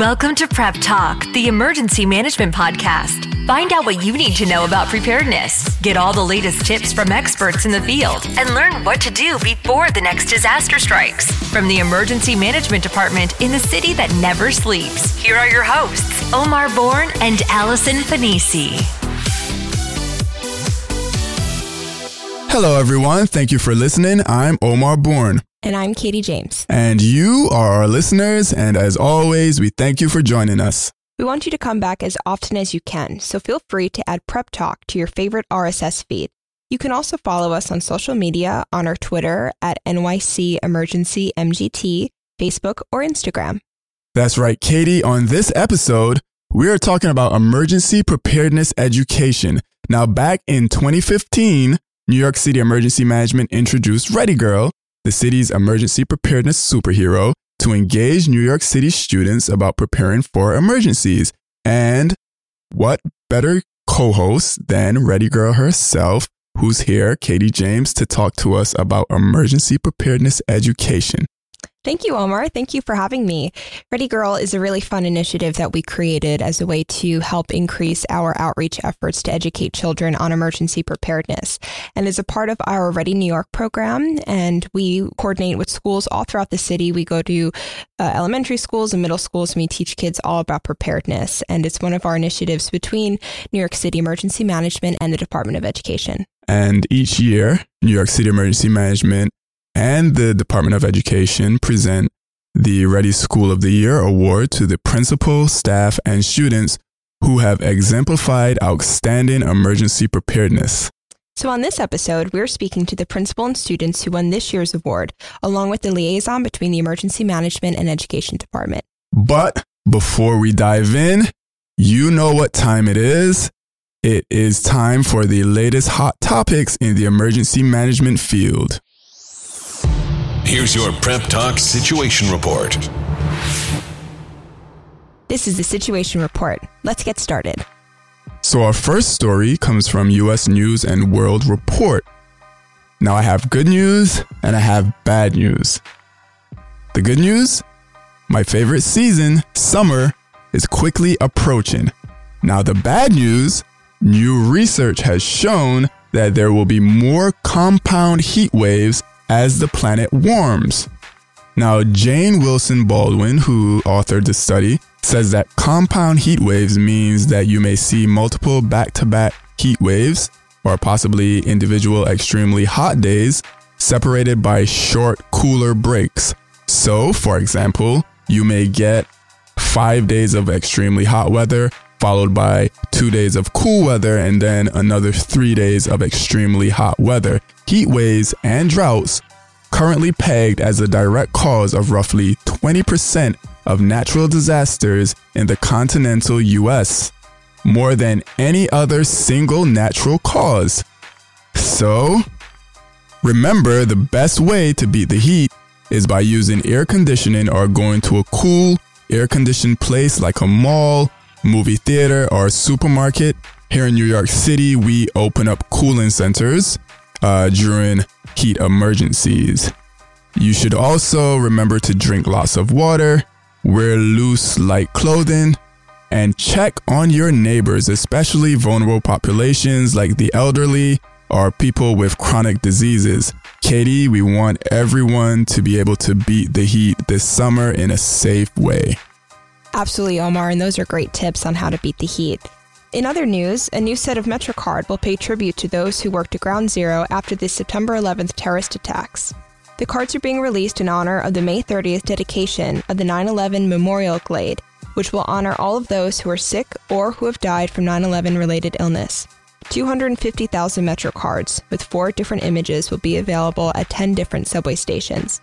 Welcome to Prep Talk, the emergency management podcast. Find out what you need to know about preparedness, get all the latest tips from experts in the field, and learn what to do before the next disaster strikes. From the Emergency Management Department in the city that never sleeps, here are your hosts, Omar Bourne and Allison Fanisi. Hello, everyone. Thank you for listening. I'm Omar Bourne. And I'm Katie James. And you are our listeners. And as always, we thank you for joining us. We want you to come back as often as you can, so feel free to add Prep Talk to your favorite RSS feed. You can also follow us on social media on our Twitter at NYC Emergency MGT, Facebook, or Instagram. That's right, Katie. On this episode, we are talking about emergency preparedness education. Now, back in 2015, New York City Emergency Management introduced Ready Girl, the city's emergency preparedness superhero, to engage New York City students about preparing for emergencies. And what better co host than Ready Girl herself, who's here, Katie James, to talk to us about emergency preparedness education? Thank you, Omar. Thank you for having me. Ready Girl is a really fun initiative that we created as a way to help increase our outreach efforts to educate children on emergency preparedness and is a part of our Ready New York program. And we coordinate with schools all throughout the city. We go to uh, elementary schools and middle schools and we teach kids all about preparedness. And it's one of our initiatives between New York City Emergency Management and the Department of Education. And each year, New York City Emergency Management and the Department of Education present the Ready School of the Year award to the principal, staff, and students who have exemplified outstanding emergency preparedness. So, on this episode, we're speaking to the principal and students who won this year's award, along with the liaison between the Emergency Management and Education Department. But before we dive in, you know what time it is. It is time for the latest hot topics in the emergency management field. Here's your Prep Talk Situation Report. This is the Situation Report. Let's get started. So, our first story comes from US News and World Report. Now, I have good news and I have bad news. The good news my favorite season, summer, is quickly approaching. Now, the bad news new research has shown that there will be more compound heat waves as the planet warms. Now, Jane Wilson Baldwin, who authored the study, says that compound heat waves means that you may see multiple back to back heat waves or possibly individual extremely hot days separated by short, cooler breaks. So, for example, you may get five days of extremely hot weather, followed by two days of cool weather, and then another three days of extremely hot weather. Heat waves and droughts currently pegged as a direct cause of roughly 20% of natural disasters in the continental US, more than any other single natural cause. So, remember the best way to beat the heat is by using air conditioning or going to a cool, air conditioned place like a mall, movie theater, or supermarket. Here in New York City, we open up cooling centers uh, during heat emergencies. You should also remember to drink lots of water, wear loose, light clothing, and check on your neighbors, especially vulnerable populations like the elderly or people with chronic diseases. Katie, we want everyone to be able to beat the heat this summer in a safe way. Absolutely, Omar, and those are great tips on how to beat the heat. In other news, a new set of MetroCard will pay tribute to those who worked at Ground Zero after the September 11th terrorist attacks. The cards are being released in honor of the May 30th dedication of the 9 11 Memorial Glade, which will honor all of those who are sick or who have died from 9 11 related illness. 250,000 Metro cards with four different images will be available at 10 different subway stations.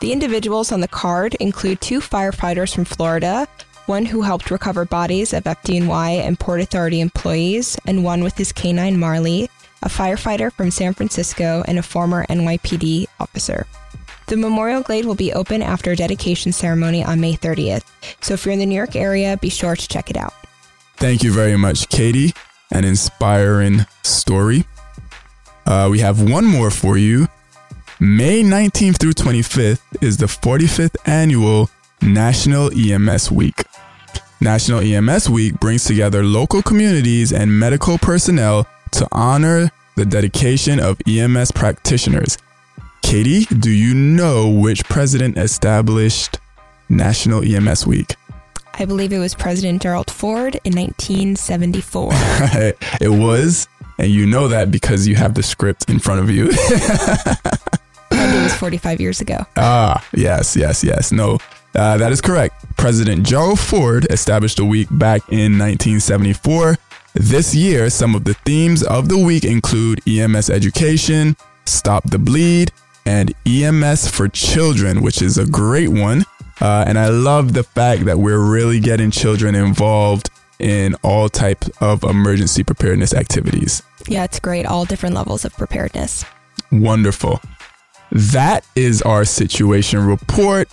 The individuals on the card include two firefighters from Florida, one who helped recover bodies of FDNY and Port Authority employees, and one with his canine Marley, a firefighter from San Francisco, and a former NYPD officer. The Memorial Glade will be open after a dedication ceremony on May 30th, so if you're in the New York area, be sure to check it out. Thank you very much, Katie. An inspiring story. Uh, we have one more for you. May 19th through 25th is the 45th annual National EMS Week. National EMS Week brings together local communities and medical personnel to honor the dedication of EMS practitioners. Katie, do you know which president established National EMS Week? I believe it was President Gerald Ford in 1974. it was, and you know that because you have the script in front of you. it was 45 years ago. Ah, yes, yes, yes. No, uh, that is correct. President Gerald Ford established the week back in 1974. This year, some of the themes of the week include EMS education, Stop the Bleed, and EMS for Children, which is a great one. Uh, and I love the fact that we're really getting children involved in all types of emergency preparedness activities. Yeah, it's great. All different levels of preparedness. Wonderful. That is our situation report.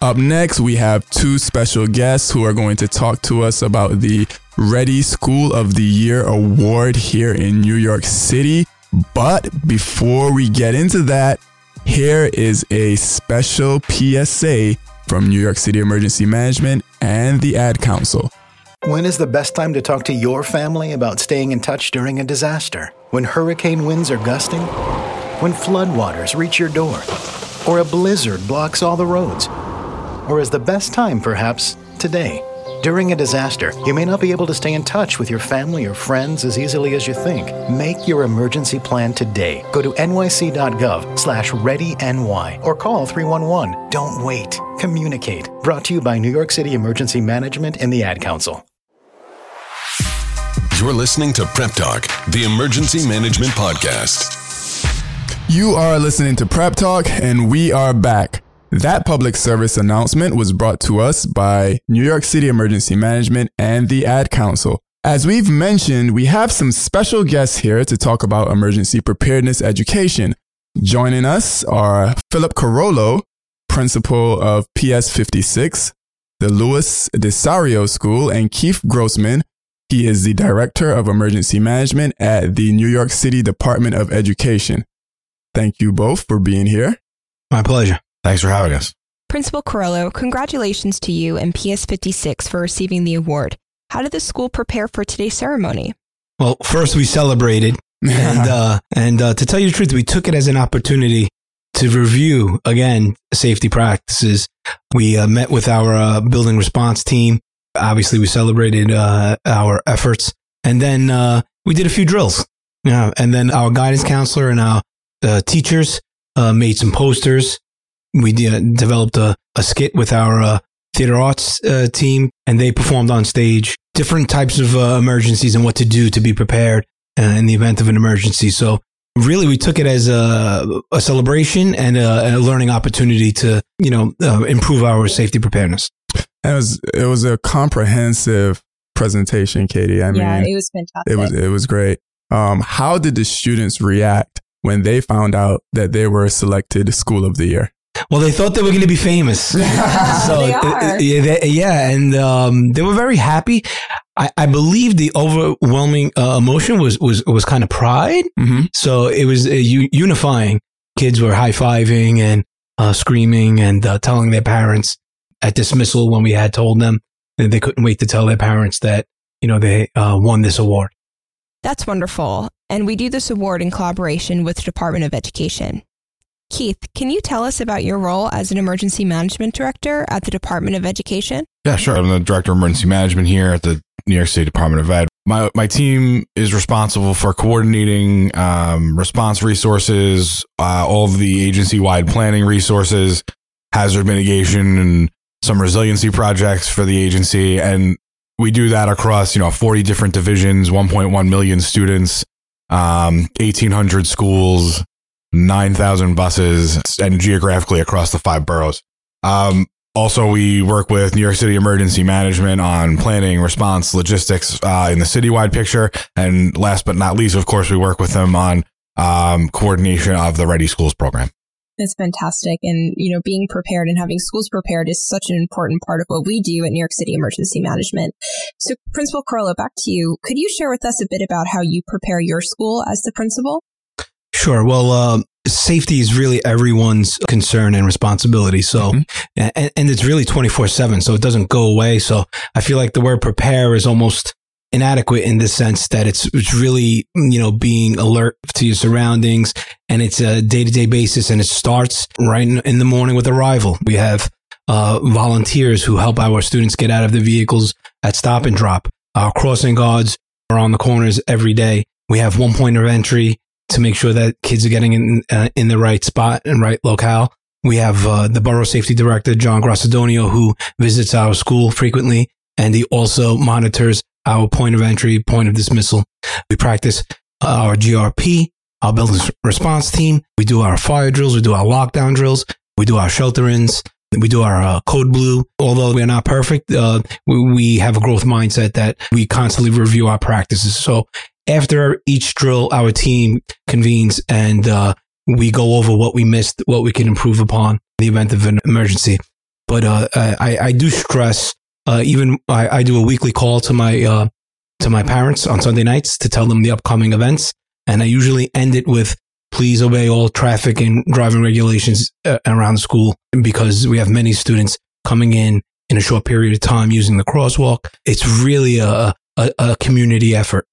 Up next, we have two special guests who are going to talk to us about the Ready School of the Year award here in New York City. But before we get into that, here is a special PSA from New York City Emergency Management and the Ad Council. When is the best time to talk to your family about staying in touch during a disaster? When hurricane winds are gusting? When floodwaters reach your door? Or a blizzard blocks all the roads? Or is the best time perhaps today? During a disaster, you may not be able to stay in touch with your family or friends as easily as you think. Make your emergency plan today. Go to nyc.gov slash readyny or call 311. Don't wait. Communicate. Brought to you by New York City Emergency Management and the Ad Council. You're listening to Prep Talk, the Emergency Management Podcast. You are listening to Prep Talk, and we are back. That public service announcement was brought to us by New York City Emergency Management and the Ad Council. As we've mentioned, we have some special guests here to talk about emergency preparedness education. Joining us are Philip Carollo, principal of PS 56, the Louis Desario School, and Keith Grossman. He is the director of emergency management at the New York City Department of Education. Thank you both for being here. My pleasure. Thanks for having us. Principal Carollo, congratulations to you and PS 56 for receiving the award. How did the school prepare for today's ceremony? Well, first we celebrated, and uh, and uh, to tell you the truth, we took it as an opportunity to review again safety practices. We uh, met with our uh, building response team. Obviously, we celebrated uh, our efforts, and then uh, we did a few drills. Yeah, and then our guidance counselor and our teachers made some posters we developed a, a, skit with our uh, theater arts uh, team, and they performed on stage different types of uh, emergencies and what to do to be prepared uh, in the event of an emergency. So really, we took it as a, a celebration and a, a, learning opportunity to you know uh, improve our safety preparedness. And it was it was a comprehensive presentation, Katie. I yeah, mean, it was fantastic. It was it was great. Um, how did the students react when they found out that they were selected School of the Year? Well, they thought they were going to be famous. so they are. yeah, they, yeah, and um, they were very happy. I, I believe the overwhelming uh, emotion was was was kind of pride. Mm-hmm. So it was uh, u- unifying. Kids were high fiving and uh, screaming and uh, telling their parents at dismissal when we had told them that they couldn't wait to tell their parents that you know they uh, won this award. That's wonderful. And we do this award in collaboration with the Department of Education. Keith, can you tell us about your role as an emergency management director at the Department of Education? Yeah, sure. I'm the director of emergency management here at the New York State Department of Ed. My my team is responsible for coordinating um, response resources, uh, all of the agency wide planning resources, hazard mitigation, and some resiliency projects for the agency. And we do that across you know 40 different divisions, 1.1 million students, um, 1,800 schools, 9,000 buses and geographically across the five boroughs. Um, also, we work with New York City Emergency Management on planning, response, logistics uh, in the citywide picture. And last but not least, of course, we work with them on um, coordination of the Ready Schools program. It's fantastic. And, you know, being prepared and having schools prepared is such an important part of what we do at New York City Emergency Management. So, Principal Carollo, back to you. Could you share with us a bit about how you prepare your school as the principal? Sure. Well, uh, safety is really everyone's concern and responsibility. So, Mm-hmm. and, and it's really 24 seven. So it doesn't go away. So I feel like the word prepare is almost inadequate in the sense that it's, it's really, you know, being alert to your surroundings and it's a day to day basis and it starts right in, the morning with arrival. We have, uh, volunteers who help our students get out of the vehicles at stop and drop. Our crossing guards are on the corners every day. We have one point of entry to make sure that kids are getting in uh, in the right spot and right locale. We have uh, the borough safety director John Grassadonio who visits our school frequently, and he also monitors our point of entry, point of dismissal. We practice our GRP, our building response team. We do our fire drills. We do our lockdown drills. We do our shelter ins. We do our uh, code blue. Although we are not perfect, uh, we, we have a growth mindset that we constantly review our practices. So after each drill, our team convenes and uh, we go over what we missed, what we can improve upon in the event of an emergency. But uh, I, I do stress, uh, even I, I do a weekly call to my uh, to my parents on Sunday nights to tell them the upcoming events, and I usually end it with please obey all traffic and driving regulations uh, around the school because we have many students coming in in a short period of time using the crosswalk. It's really a, a, a community effort.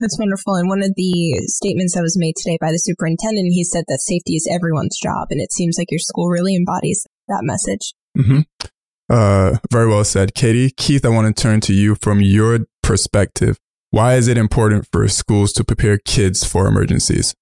That's wonderful. And one of the statements that was made today by the superintendent, he said that safety is everyone's job. And it seems like your school really embodies that message. hmm Uh, very well said, Katie. Keith, I want to turn to you from your perspective. Why is it important for schools to prepare kids for emergencies?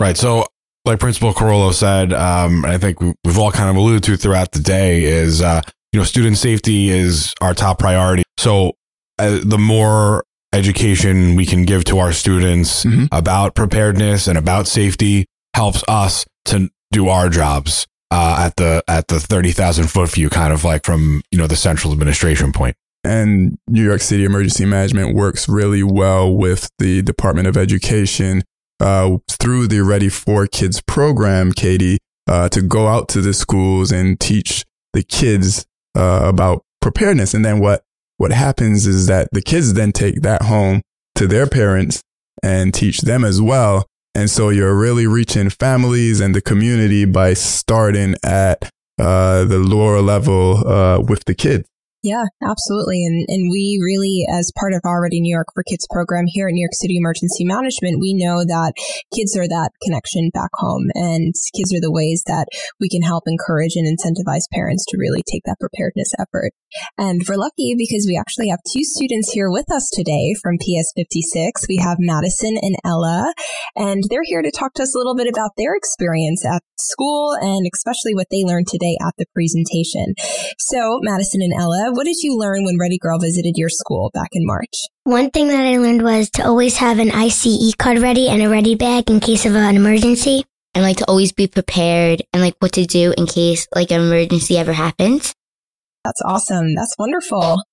Right. So, like Principal Carollo said, um, and I think we- we've all kind of alluded to throughout the day, is uh, you know, student safety is our top priority. So, uh, the more education we can give to our students Mhm. about preparedness and about safety helps us to do our jobs uh, at the at the thirty thousand foot view, kind of like from you know the central administration point. and New York City Emergency Management works really well with the Department of Education uh, through the Ready for Kids program, Katie, uh, to go out to the schools and teach the kids uh, about preparedness. And then what what happens is that the kids then take that home to their parents and teach them as well. And so you're really reaching families and the community by starting at uh, the lower level uh, with the kids. Yeah, absolutely. And and we really, as part of our Ready New York for Kids program here at New York City Emergency Management, we know that kids are that connection back home and kids are the ways that we can help encourage and incentivize parents to really take that preparedness effort. And we're lucky because we actually have two students here with us today from PS 56. We have Madison and Ella, and they're here to talk to us a little bit about their experience at school and especially what they learned today at the presentation. So, Madison and Ella, what did you learn when Ready Girl visited your school back in March? One thing that I learned was to always have an ICE card ready and a ready bag in case of an emergency. and like to always be prepared and like what to do in case like an emergency ever happens. That's awesome. That's wonderful.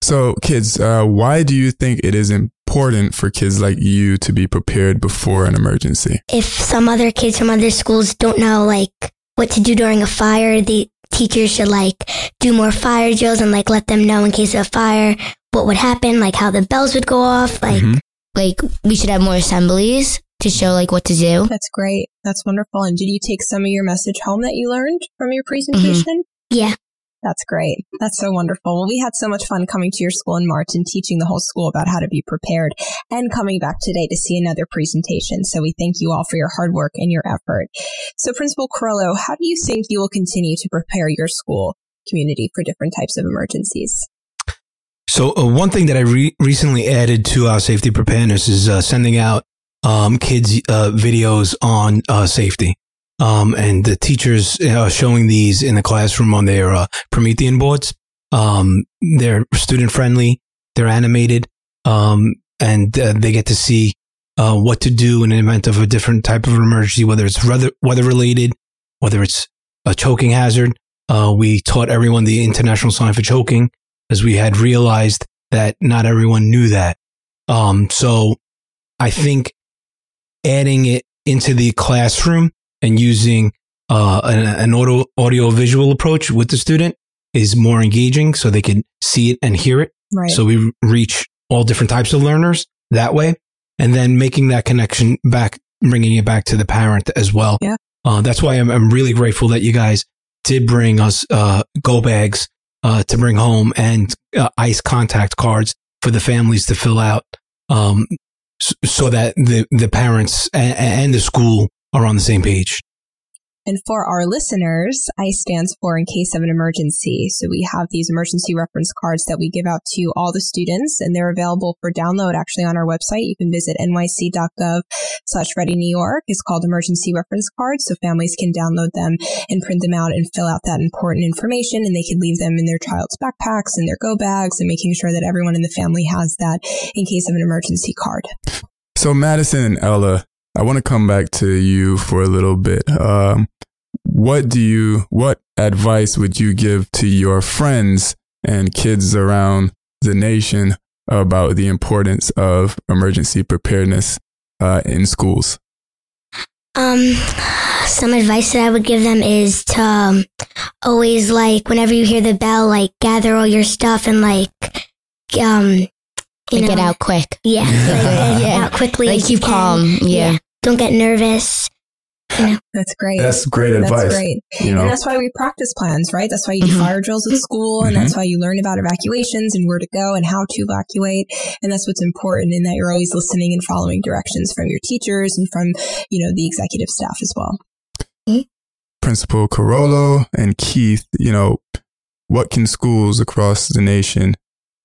So, kids, uh, why do you think it is important for kids like you to be prepared before an emergency? If some other kids from other schools don't know like what to do during a fire, the teachers should like do more fire drills and like let them know in case of a fire what would happen, like how the bells would go off, like Mhm. Like we should have more assemblies to show like what to do. That's great. That's wonderful. And did you take some of your message home that you learned from your presentation? yeah. That's great. That's so wonderful. Well, we had so much fun coming to your school in March and teaching the whole school about how to be prepared and coming back today to see another presentation. So we thank you all for your hard work and your effort. So Principal Carollo, how do you think you will continue to prepare your school community for different types of emergencies? So uh, one thing that I re- recently added to our safety preparedness is uh, sending out um, kids uh, videos on uh, safety. Um, and the teachers are showing these in the classroom on their uh, Promethean boards. Um, they're student friendly, they're animated, um, and uh, they get to see uh, what to do in an event of a different type of emergency, whether it's weather, weather related, whether it's a choking hazard. Uh, we taught everyone the international sign for choking as we had realized that not everyone knew that. Um, so I think adding it into the classroom and using uh, an, an audio, audio visual approach with the student is more engaging so they can see it and hear it. Right. So we reach all different types of learners that way. And then making that connection back bringing it back to the parent as well. Yeah. Uh, that's why I'm, I'm really grateful that you guys did bring us uh, go bags uh, to bring home and uh, ice contact cards for the families to fill out, um, so that the the parents and, and the school are on the same page. And for our listeners, ICE stands for in case of an emergency. So we have these emergency reference cards that we give out to all the students and they're available for download actually on our website. You can visit nyc.gov slash ready New York. It's called emergency reference cards. So families can download them and print them out and fill out that important information and they can leave them in their child's backpacks and their go bags and making sure that everyone in the family has that in case of an emergency card. So, Madison and Ella, I want to come back to you for a little bit. Um, what do you, what advice would you give to your friends and kids around the nation about the importance of emergency preparedness uh, in schools? Um, some advice that I would give them is to um, always like whenever you hear the bell, like gather all your stuff and like um, you Like, know, get out quick. Yeah, like, Yeah. out quickly. Like, keep calm. Yeah. Don't get nervous. That's great. That's great advice. That's great. You know, And that's why we practice plans, right? That's why you do Mhm. fire drills at school, and that's why you learn about evacuations and where to go and how to evacuate. And that's what's important in that you're always listening and following directions from your teachers and from, you know, the executive staff as well. Principal Carollo and Keith, you know, what can schools across the nation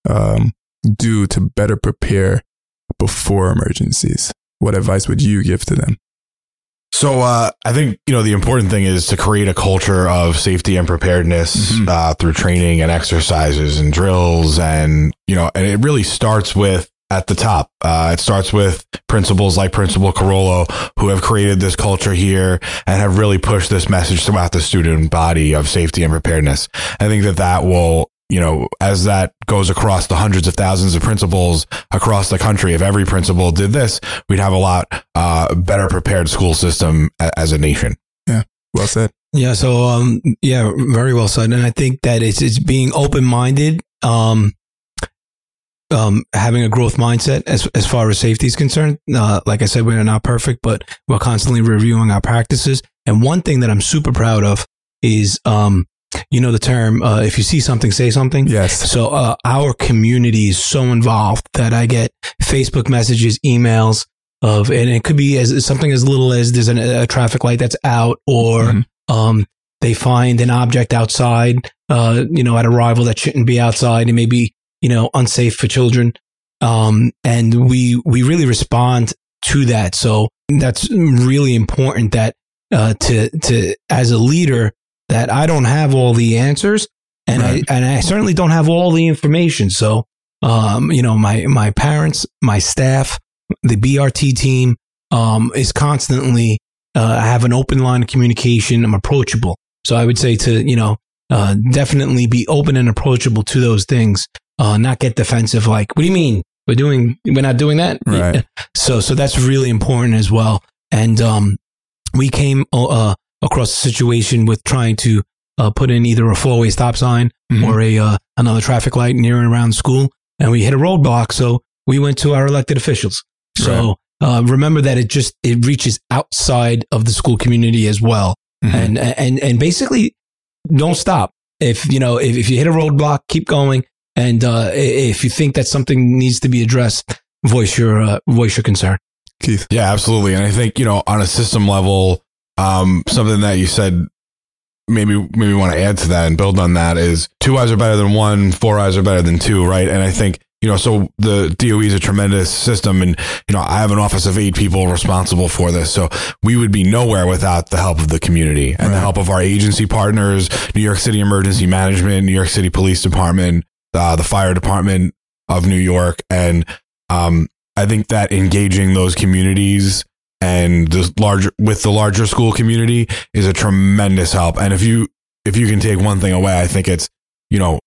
um, do to better prepare before emergencies? What advice would you give to them? So uh, I think you know the important thing is to create a culture of safety and preparedness Mhm. uh, through training and exercises and drills, and you know, and it really starts with at the top. Uh, it starts with principals like Principal Carollo who have created this culture here and have really pushed this message throughout the student body of safety and preparedness. I think that that will you know, as that goes across the hundreds of thousands of principals across the country, if every principal did this, we'd have a lot uh, better prepared school system a- as a nation. Yeah, well said. Yeah. So, um, yeah, very well said. And I think that it's, it's being open minded, um, um, having a growth mindset as, as far as safety is concerned. Uh, like I said, we're not perfect, but we're constantly reviewing our practices. And one thing that I'm super proud of is, um, you know, the term, uh, if you see something, say something. Yes. So, uh, our community is so involved that I get Facebook messages, emails of, and it could be as something as little as there's an, a traffic light that's out or, Mhm. um, they find an object outside, uh, you know, at arrival that shouldn't be outside. It may be, you know, unsafe for children. Um, and we, we really respond to that. So that's really important that, uh, to, to, as a leader, that I don't have all the answers and Right. I, and I certainly don't have all the information. So, um, you know, my, my parents, my staff, the BRT team, um, is constantly, uh, I have an open line of communication. I'm approachable. So I would say to, you know, uh, definitely be open and approachable to those things. Uh, not get defensive. Like, what do you mean? We're doing, we're not doing that. Right. So, so that's really important as well. And, um, we came, uh, across the situation with trying to, uh, put in either a four way stop sign Mhm. or a, uh, another traffic light near and around school. And we hit a roadblock. So we went to our elected officials. So, uh, remember that it just, it reaches outside of the school community as well. Mhm. And, and, and basically don't stop. If, you know, if, if you hit a roadblock, keep going. And, uh, if you think that something needs to be addressed, voice your, uh, voice your concern. Keith. Yeah, absolutely. And I think, you know, on a system level, um, something that you said maybe maybe want to add to that and build on that is two eyes are better than one, four eyes are better than two, right? And I think you know, so the DOE is a tremendous system, and you know, I have an office of eight people responsible for this. So we would be nowhere without the help of the community and the help of our agency partners, New York City Emergency Management, New York City Police Department, uh, the Fire Department of New York, and um, I think that engaging those communities and the larger with the larger school community is a tremendous help. And if you if you can take one thing away, I think it's you know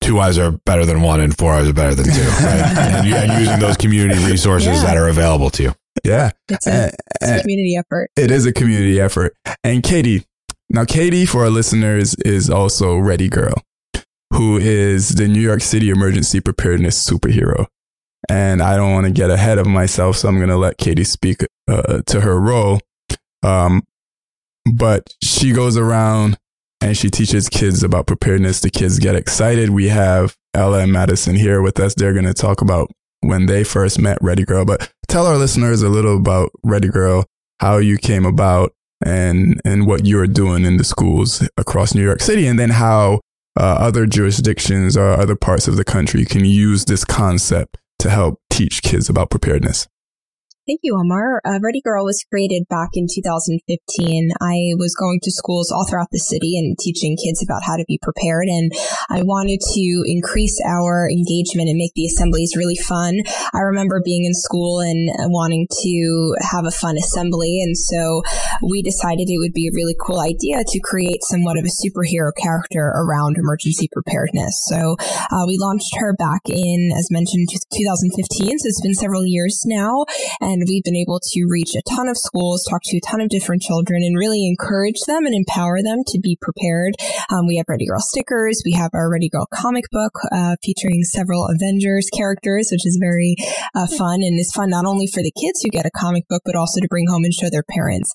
two eyes are better than one and four eyes are better than two. Right? and, and using those community resources Yeah. that are available to you. Yeah. It's a, Uh, it's a uh, community effort. It is a community effort. And Katie, now Katie, for our listeners, is also Ready Girl, who is the New York City emergency preparedness superhero. And I don't want to get ahead of myself, so I'm going to let Katie speak uh, to her role. Um, but she goes around and she teaches kids about preparedness. The kids get excited. We have Ella and Madison here with us. They're going to talk about when they first met Ready Girl. But tell our listeners a little about Ready Girl, how you came about, and and what you're doing in the schools across New York City, and then how uh, other jurisdictions or other parts of the country can use this concept to help teach kids about preparedness. Thank you, Omar. Uh, Ready Girl was created back in 2015. I was going to schools all throughout the city and teaching kids about how to be prepared. And I wanted to increase our engagement and make the assemblies really fun. I remember being in school and wanting to have a fun assembly. And so we decided it would be a really cool idea to create somewhat of a superhero character around emergency preparedness. So uh, we launched her back in, as mentioned, 2015. So it's been several years now. And and we've been able to reach a ton of schools, talk to a ton of different children, and really encourage them and empower them to be prepared. Um, we have Ready Girl stickers. We have our Ready Girl comic book uh, featuring several Avengers characters, which is very uh, fun and is fun not only for the kids who get a comic book, but also to bring home and show their parents.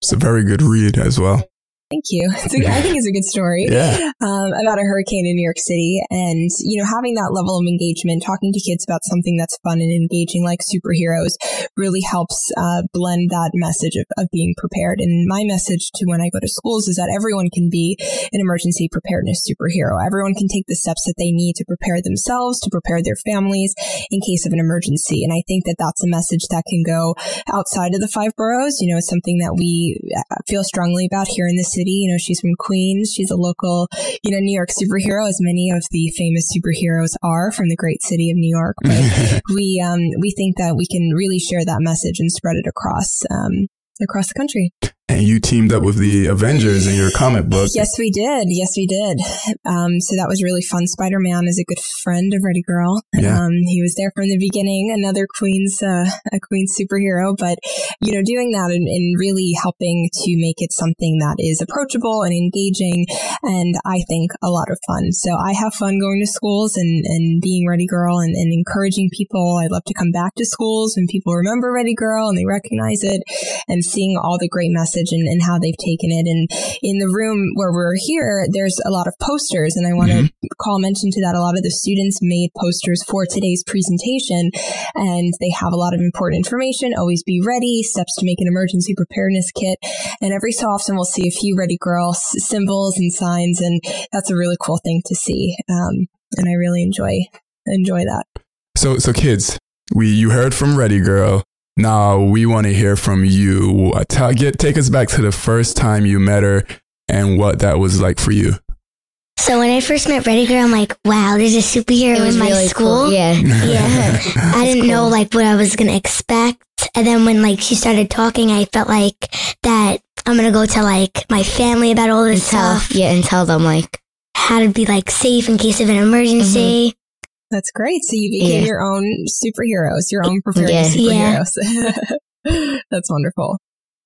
It's a very good read as well. Thank you. A, I think it's a good story yeah. um, about a hurricane in New York City. And, you know, having that level of engagement, talking to kids about something that's fun and engaging like superheroes really helps uh, blend that message of, of being prepared. And my message to when I go to schools is that everyone can be an emergency preparedness superhero. Everyone can take the steps that they need to prepare themselves, to prepare their families in case of an emergency. And I think that that's a message that can go outside of the five boroughs. You know, it's something that we uh, feel strongly about here in the city City. You know, she's from Queens. She's a local, you know, New York superhero, as many of the famous superheroes are from the great city of New York. But we, um, we think that we can really share that message and spread it across, um, across the country. And you teamed up with the Avengers in your comic book. Yes, we did. Yes, we did. Um, so that was really fun. Spider Man is a good friend of Ready Girl. Yeah. Um, he was there from the beginning, another Queen's, uh, a Queen's superhero. But, you know, doing that and, and, really helping to make it something that is approachable and engaging and I think a lot of fun. So I have fun going to schools and, and being Ready Girl and, and encouraging people. I love to come back to schools when people remember Ready Girl and they recognize it and seeing all the great messages message and, and how they've taken it. And in the room where we're here, there's a lot of posters. And I want to mm-hmm. call mention to that. A lot of the students made posters for today's presentation and they have a lot of important information. Always be ready, steps to make an emergency preparedness kit. And every so often we'll see a few Ready Girl symbols and signs. And that's a really cool thing to see. Um, and I really enjoy, enjoy that. So, so kids, we, you heard from Ready Girl. Now we want to hear from you. Uh, tell, get, take us back to the first time you met her and what that was like for you. So when I first met Ready Girl, I'm like, wow, there's a superhero in my really school. Cool. Yeah. Yeah. I didn't cool. know like what I was going to expect. And then when like she started talking, I felt like that I'm going to go to like my family about all this and stuff. yeah. And tell them like how to be like safe in case of an emergency. Mm-hmm. That's great. So you became yeah. your own superheroes, your own prepared yeah. superheroes. Yeah. That's wonderful.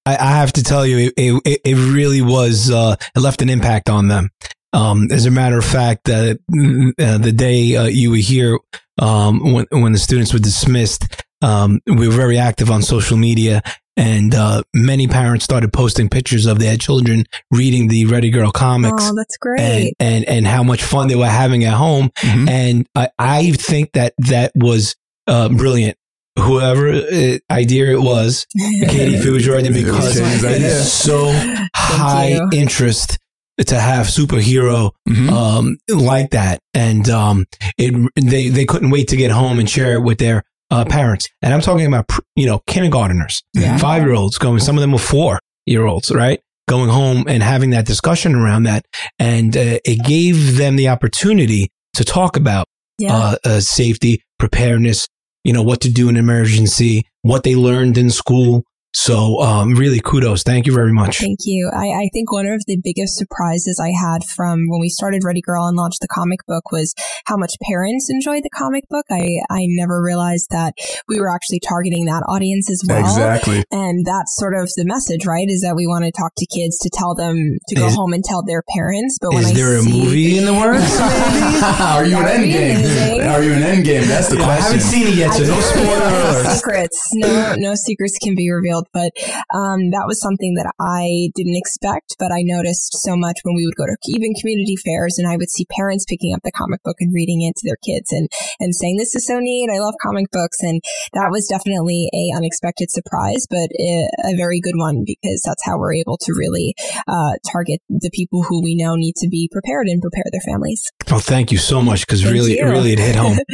I, I, have to tell you, it, it, it really was, uh, it left an impact on them. Um, as a matter of fact, uh, uh, the day uh, you were here, um, when, when the students were dismissed, um, we were very active on social media and uh, many parents started posting pictures of their children reading the Ready Girl comics. Oh, that's great! And and, and how much fun they were having at home. Mm-hmm. And I, I think that that was uh, brilliant. Whoever uh, idea it was, Katie, if it was your idea, because it is so high you. interest to have superhero mm-hmm. um, like that, and um, it they they couldn't wait to get home and share it with their uh, parents. And I'm talking about, you know, kindergarteners, yeah. five year olds going, some of them were four year olds, right? Going home and having that discussion around that. And uh, it gave them the opportunity to talk about yeah. uh, uh, safety, preparedness, you know, what to do in emergency, what they learned in school. So, um, really kudos. Thank you very much. Thank you. I, I think one of the biggest surprises I had from when we started Ready Girl and launched the comic book was how much parents enjoyed the comic book. I, I never realized that we were actually targeting that audience as well. Exactly. And that's sort of the message, right? Is that we want to talk to kids to tell them to go Is- home and tell their parents. But when Is I there a movie in the works? Are you an That'd be endgame? Are you an endgame? That's the I question. I haven't seen it yet, so I no don't spoiler alerts. secrets. No, no secrets can be revealed. But um, that was something that I didn't expect. But I noticed so much when we would go to even community fairs, and I would see parents picking up the comic book and reading it to their kids, and and saying, "This is so neat. I love comic books." And that was definitely a unexpected surprise, but a, very good one because that's how we're able to really uh, target the people who we know need to be prepared and prepare their families. Oh, thank you so much because really, you. really it hit home.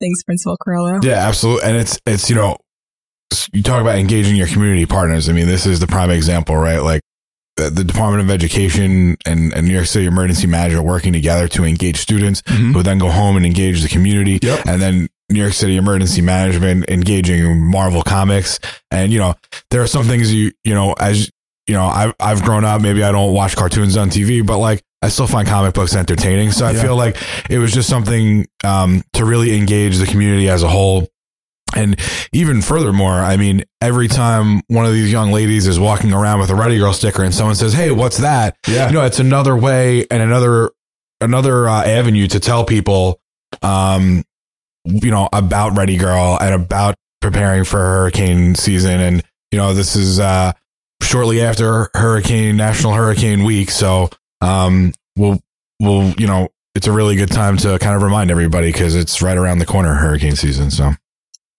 Thanks, Principal Carollo. Yeah, absolutely. And it's it's you know, you talk about engaging your community partners. I mean, this is the prime example, right? Like the, Department of Education and, and New York City Emergency Management working together to engage students Mhm. who then go home and engage the community. Yep. And then New York City Emergency Management engaging Marvel Comics. And you know, there are some things you you know as you know I've I've grown up. Maybe I don't watch cartoons on TV, but like. I still find comic books entertaining. So I Yeah. feel like it was just something um, to really engage the community as a whole. And even furthermore, I mean, every time one of these young ladies is walking around with a Ready Girl sticker and someone says, Hey, what's that? Yeah. You know, it's another way and another, another uh, avenue to tell people, um, you know, about Ready Girl and about preparing for hurricane season. And, you know, this is, uh, shortly after hurricane, national hurricane week. So, um, we'll, we'll, you know, it's a really good time to kind of remind everybody because it's right around the corner, hurricane season. So.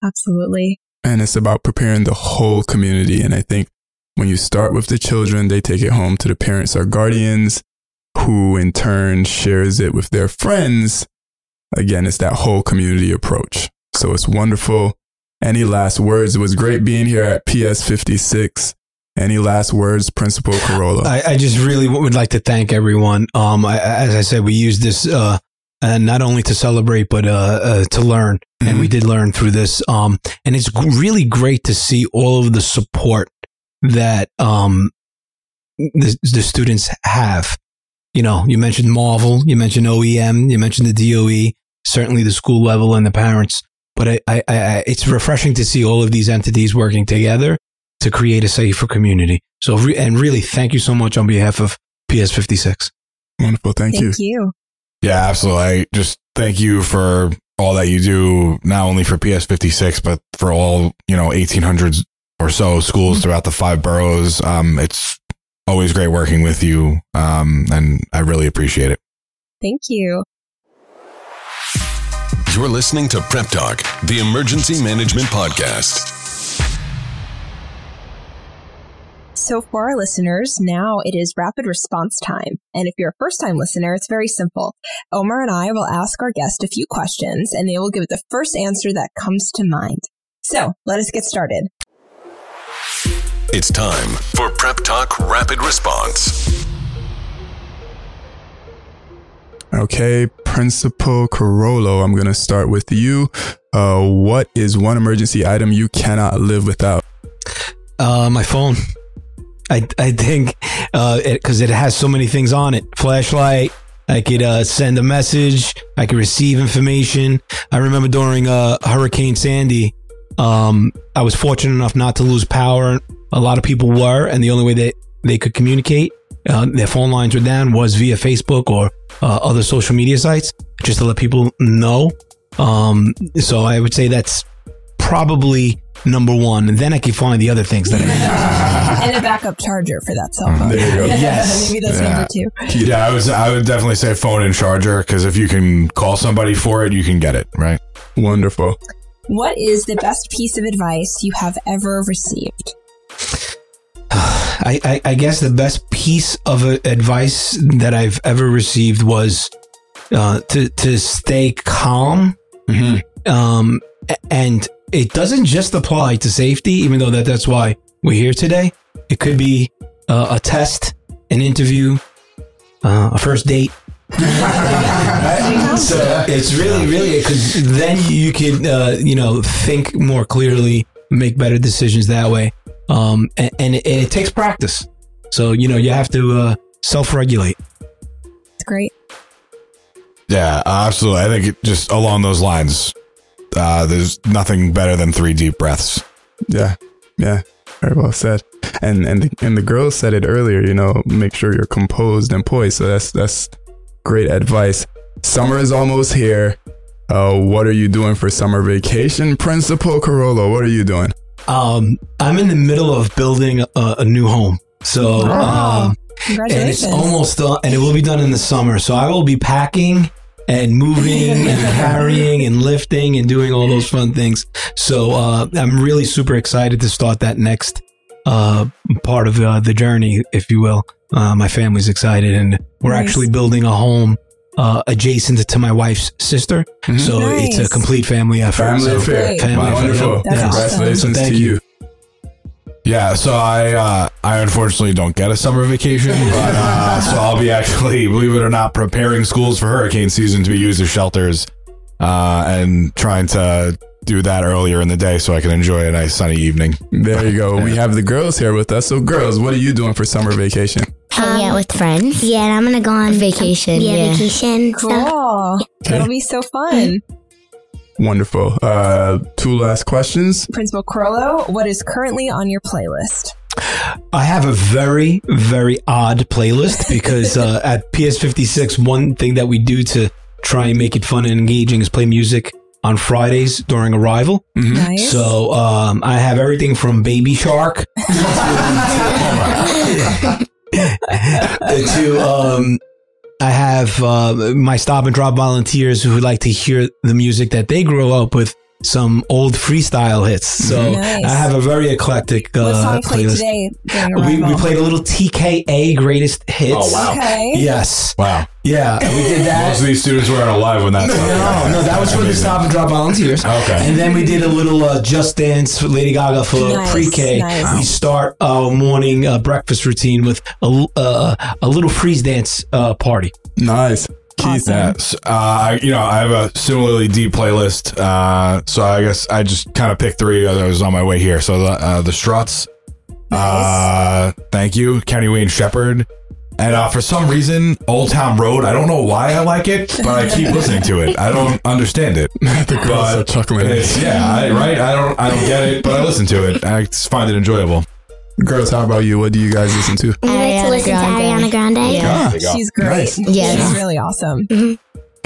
Absolutely. and it's about preparing the whole community. And I think when you start with the children, they take it home to the parents or guardians, who in turn shares it with their friends. Again, it's that whole community approach. So it's wonderful. Any last words? It was great being here at PS 56. Any last words, Principal Carollo? I, I just really would like to thank everyone. Um, I, as I said, we use this, uh, and not only to celebrate, but, uh, uh to learn. And we did learn through this. Um, and it's g- really great to see all of the support that, um, the, the students have. You know, you mentioned Marvel, you mentioned OEM, you mentioned the DOE, certainly the school level and the parents. But I, I, I, it's refreshing to see all of these entities working together to create a safer community. So, and really, thank you so much on behalf of PS56. Wonderful. Thank, Thank you. Yeah, absolutely. I just thank you for all that you do, not only for PS 56, but for all, you know, 1800s or so schools throughout the five boroughs. Um, it's always great working with you. Um, and I really appreciate it. Thank you. You're listening to Prep Talk, the emergency management podcast. So, for our listeners, now it is rapid response time. And if you're a first time listener, it's very simple. Omar and I will ask our guest a few questions, and they will give the first answer that comes to mind. So, let us get started. It's time for Prep Talk Rapid Response. Okay, Principal Carollo, I'm going to start with you. Uh, what is one emergency item you cannot live without? Uh, my phone. I, I think, uh, it, it has so many things on it. Flashlight. I could, uh, send a message. I could receive information. I remember during, uh, Hurricane Sandy, um, I was fortunate enough not to lose power. A lot of people were, and the only way they, they could communicate, uh, their phone lines were down was via Facebook or, uh, other social media sites just to let people know. Um, so I would say that's probably number one. And then I can find the other things that I need. and a backup charger for that cell phone. There you go. Yes. Maybe that's Yeah. number two. Yeah, I was, I would definitely say phone and charger because if you can call somebody for it, you can get it, right? Wonderful. What is the best piece of advice you have ever received? I, I, I guess the best piece of uh, advice that I've ever received was uh, to to stay calm. Um, and it doesn't just apply to safety, even though that that's why we're here today. It could be uh, a test, an interview, uh, a first date. Right? so it's really, really because then you can, uh, you know, think more clearly, make better decisions that way. Um, and, and it, it takes practice. So, you know, you have to uh, self regulate. It's great. Yeah, absolutely. I think it, just along those lines, uh, there's nothing better than three deep breaths. Yeah, yeah, very well said. And and the, and the girls said it earlier. You know, make sure you're composed and poised. So that's that's great advice. Summer is almost here. Uh, what are you doing for summer vacation, Principal Carollo? What are you doing? Um, I'm in the middle of building a, a new home. So, Oh, um, and it's almost done, and it will be done in the summer. So I will be packing and moving and carrying and lifting and doing all those fun things. So uh, I'm really super excited to start that next uh, part of uh, the journey, if you will. Uh, my family's excited, and we're Nice. actually building a home. Uh, adjacent to my wife's sister, so it's a complete family effort. Family So, affair. family Wow, affair. wonderful. Yeah. awesome. Congratulations So thank to you. You. Yeah, so I uh, I unfortunately don't get a summer vacation, but uh, so I'll be actually, believe it or not, preparing schools for hurricane season to be used as shelters, uh, and trying to do that earlier in the day so I can enjoy a nice sunny evening. There you go. We have the girls here with us. So, girls, what are you doing for summer vacation? Hanging out with friends. Yeah, and I'm gonna go on Vacation, Yeah, yeah. vacation. Cool. stuff. That'll be so fun. Wonderful. Uh, two last questions. Principal Carollo, what is currently on your playlist? I have a very, very odd playlist because uh, at PS56, one thing that we do to try and make it fun and engaging is play music on Fridays during arrival. Nice. So um, I have everything from Baby Shark to um, I have uh, my stop and drop volunteers who would like to hear the music that they grew up with. Some old freestyle hits. So Nice. I have a very eclectic uh, what song playlist. today We, we played a little TKA greatest hits. Oh, wow. Okay. Yes. Wow. Yeah, we did that. Most of these students weren't alive when that. No, no, that was for the stop and drop volunteers. Okay. And then we did a little uh, Just Dance for Lady Gaga for Nice, pre-K. nice. We start our morning uh, breakfast routine with a, l- uh, a little freeze dance uh, party. Nice. Keith, Yes. Uh, you know, I have a similarly deep playlist. Uh, so I guess I just kind of picked three that was on my way here. So the, uh, the Struts, uh, thank you, Kenny Wayne Shepherd. And uh, for some reason, Old Town Road, I don't know why I like it, but I keep listening to it. I don't understand it. the girls are chuckling. Yeah, I, right? I don't I don't get it, but I listen to it. I find it enjoyable. Girls, how about you? What do you guys listen to? I like to listen Grande. to Ariana Grande. Yeah. Ah, She's great. Nice. Yes. She's really awesome.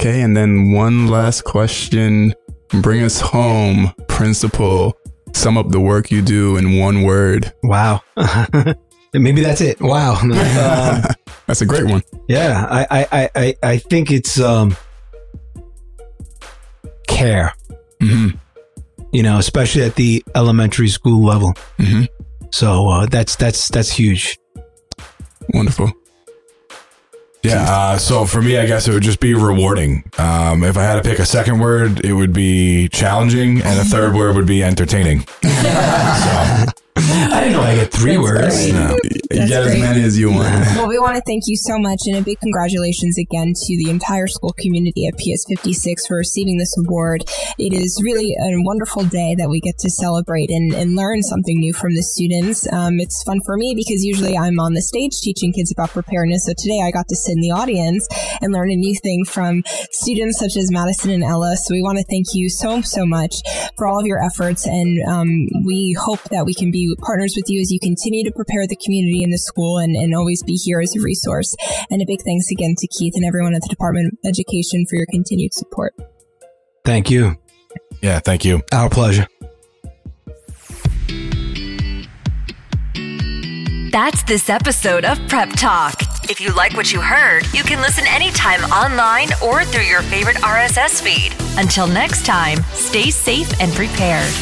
Okay, and then one last question. Bring us home, principal. Sum up the work you do in one word. Wow. Maybe that's it. Wow. Um, That's a great one. yeah, I, I, I, I- I think it's um, care. hmm You know, especially at the elementary school level. hmm So uh, that's that's that's huge. Wonderful. Yeah. Uh, so for me, I guess it would just be rewarding. Um, if I had to pick a second word, it would be challenging, and a third word would be entertaining. I didn't know I get three That's words. great. No, you get as many as you want. Well, we want to thank you so much and a big congratulations again to the entire school community at PS56 for receiving this award. It is really a wonderful day that we get to celebrate and, and learn something new from the students. Um, it's fun for me because usually I'm on the stage teaching kids about preparedness. So today I got to sit in the audience and learn a new thing from students such as Madison and Ella. So we want to thank you so, so much for all of your efforts. And um, we hope that we can be partners with you as you continue to prepare the community and the school and, and always be here as a resource. And a big thanks again to Keith and everyone at the Department of Education for your continued support. Thank you. Yeah. Thank you. Our pleasure. That's this episode of Prep Talk. If you like what you heard, you can listen anytime online or through your favorite RSS feed. Until next time, stay safe and prepared.